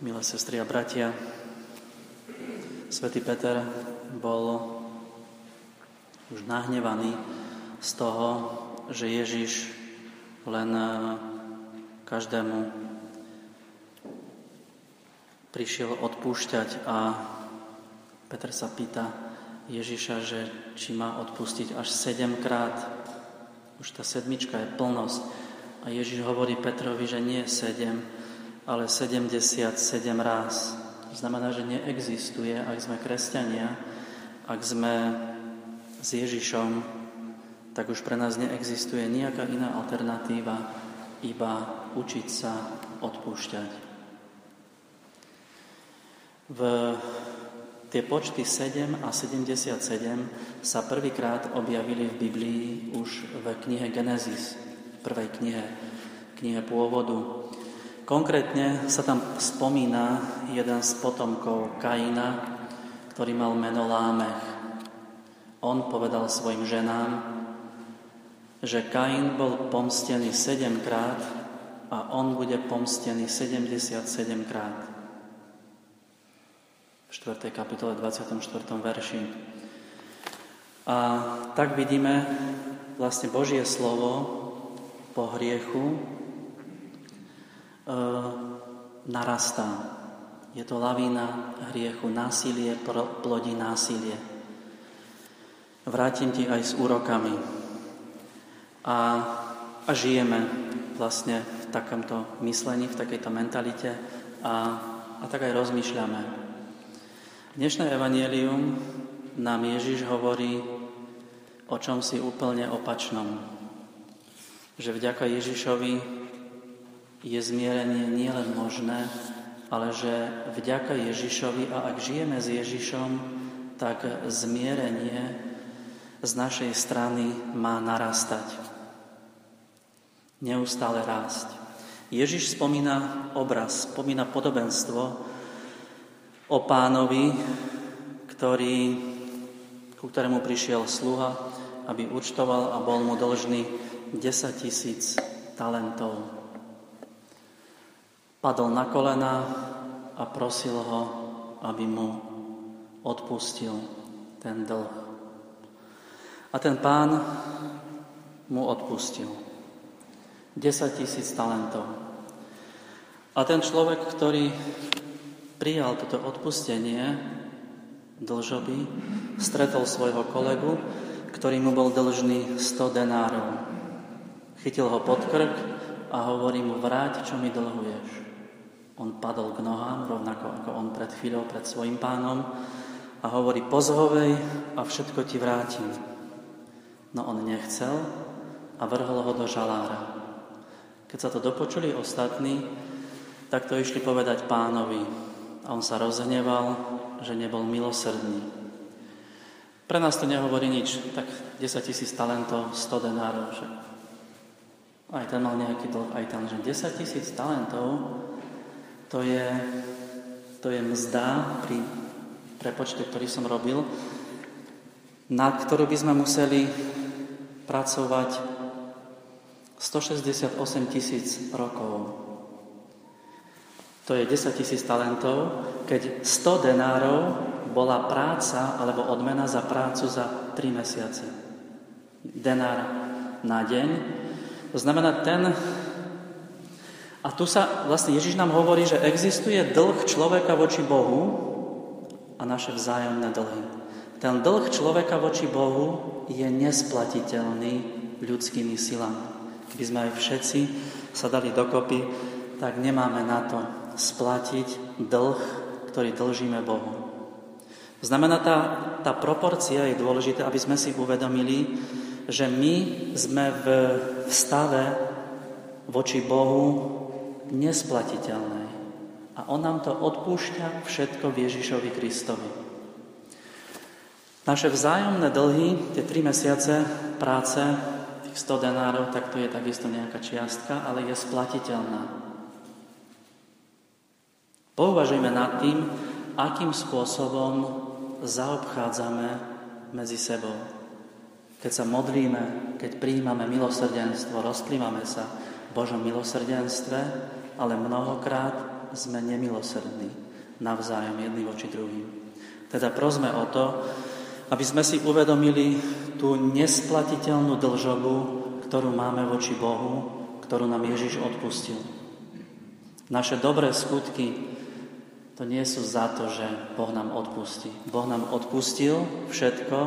Milé sestry a bratia, Svetý Peter bol už nahnevaný z toho, že Ježiš len eh, každému prišiel odpúšťať a Peter sa pýta Ježiša, že či má odpustiť až sedemkrát. Už tá sedmička je plnosť. A Ježiš hovorí Petrovi, že nie sedem, ale 77 ráz. To znamená, že neexistuje, ak sme kresťania, ak sme s Ježišom, tak už pre nás neexistuje nejaká iná alternatíva, iba učiť sa odpúšťať. V tie počty 7 a 77 sa prvýkrát objavili v Biblii už v knihe Genesis, prvej knihe, knihe pôvodu. Konkrétne sa tam spomína jeden z potomkov Kaina, ktorý mal meno Lámech. On povedal svojim ženám, že Kain bol pomstený sedemkrát a on bude pomstený 77 krát. V 4. kapitole 24. verši. A tak vidíme vlastne Božie slovo po hriechu narastá. Je to lavína hriechu, násilie plodí násilie. Vrátim ti aj s úrokami. A, a žijeme vlastne v takomto myslení, v takejto mentalite a, a tak aj rozmýšľame. Dnešné evanielium nám Ježiš hovorí o čom si úplne opačnom. Že vďaka Ježišovi je zmierenie nielen možné, ale že vďaka Ježišovi a ak žijeme s Ježišom, tak zmierenie z našej strany má narastať. Neustále rásť. Ježiš spomína obraz, spomína podobenstvo o pánovi, ktorý, ku ktorému prišiel sluha, aby účtoval a bol mu dlžný 10 tisíc talentov. Padol na kolena a prosil ho, aby mu odpustil ten dlh. A ten pán mu odpustil. 10 tisíc talentov. A ten človek, ktorý prijal toto odpustenie dlžoby, stretol svojho kolegu, ktorý mu bol dlžný 100 denárov. Chytil ho pod krk a hovorí mu, vráť, čo mi dlhuješ. On padol k nohám, rovnako ako on pred chvíľou, pred svojim pánom a hovorí, pozhovej a všetko ti vrátim. No on nechcel a vrhol ho do žalára. Keď sa to dopočuli ostatní, tak to išli povedať pánovi. A on sa rozhneval, že nebol milosrdný. Pre nás to nehovorí nič. Tak 10 tisíc talentov, 100 denárov. Že aj ten mal nejaký dlh, aj ten, že 10 tisíc talentov to je, to je mzda pri prepočte, ktorý som robil, na ktorú by sme museli pracovať 168 tisíc rokov. To je 10 tisíc talentov, keď 100 denárov bola práca alebo odmena za prácu za 3 mesiace. Denár na deň. To znamená, ten a tu sa vlastne Ježiš nám hovorí, že existuje dlh človeka voči Bohu a naše vzájomné dlhy. Ten dlh človeka voči Bohu je nesplatiteľný ľudskými silami. Keby sme aj všetci sa dali dokopy, tak nemáme na to splatiť dlh, ktorý dlžíme Bohu. Znamená, tá, tá proporcia je dôležitá, aby sme si uvedomili, že my sme v stave voči Bohu nesplatiteľné. A on nám to odpúšťa všetko v Ježišovi Kristovi. Naše vzájomné dlhy, tie tri mesiace práce, tých 100 denárov, tak to je takisto nejaká čiastka, ale je splatiteľná. Pouvažujme nad tým, akým spôsobom zaobchádzame medzi sebou. Keď sa modlíme, keď príjmame milosrdenstvo, rozplývame sa Božom milosrdenstve, ale mnohokrát sme nemilosrdní navzájom jedný voči druhým. Teda prosme o to, aby sme si uvedomili tú nesplatiteľnú dlžobu, ktorú máme voči Bohu, ktorú nám Ježiš odpustil. Naše dobré skutky to nie sú za to, že Boh nám odpustí. Boh nám odpustil všetko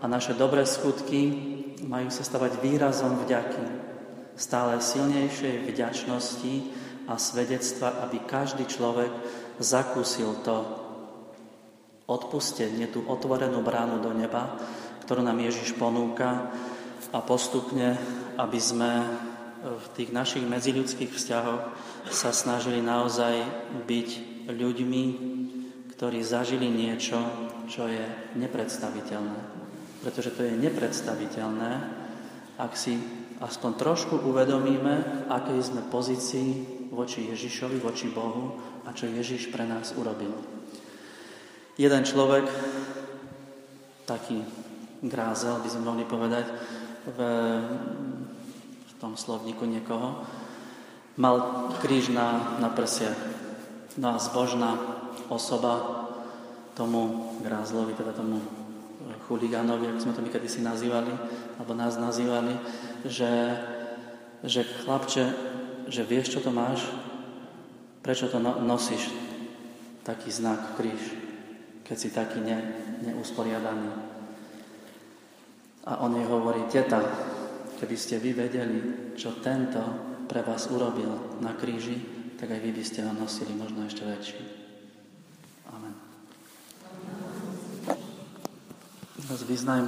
a naše dobré skutky majú sa stavať výrazom vďaky, stále silnejšej vďačnosti a svedectva, aby každý človek zakúsil to odpustenie, tú otvorenú bránu do neba, ktorú nám Ježiš ponúka a postupne, aby sme v tých našich medziľudských vzťahoch sa snažili naozaj byť ľuďmi, ktorí zažili niečo, čo je nepredstaviteľné. Pretože to je nepredstaviteľné, ak si aspoň trošku uvedomíme, v akej sme pozícii voči Ježišovi, voči Bohu a čo Ježiš pre nás urobil. Jeden človek, taký grázel, by sme mohli povedať, v, v tom slovníku niekoho, mal kríž na, na prsiach. No a zbožná osoba tomu grázlovi, teda tomu chuligánovi, ako sme to my kedysi nazývali, alebo nás nazývali, že, že chlapče, že vieš, čo to máš, prečo to no, nosíš, taký znak, kríž, keď si taký ne, neusporiadaný. A on jej hovorí, teta, keby ste vy vedeli, čo tento pre vás urobil na kríži, tak aj vy by ste ho nosili možno ešte väčší. Amen. Vyznajme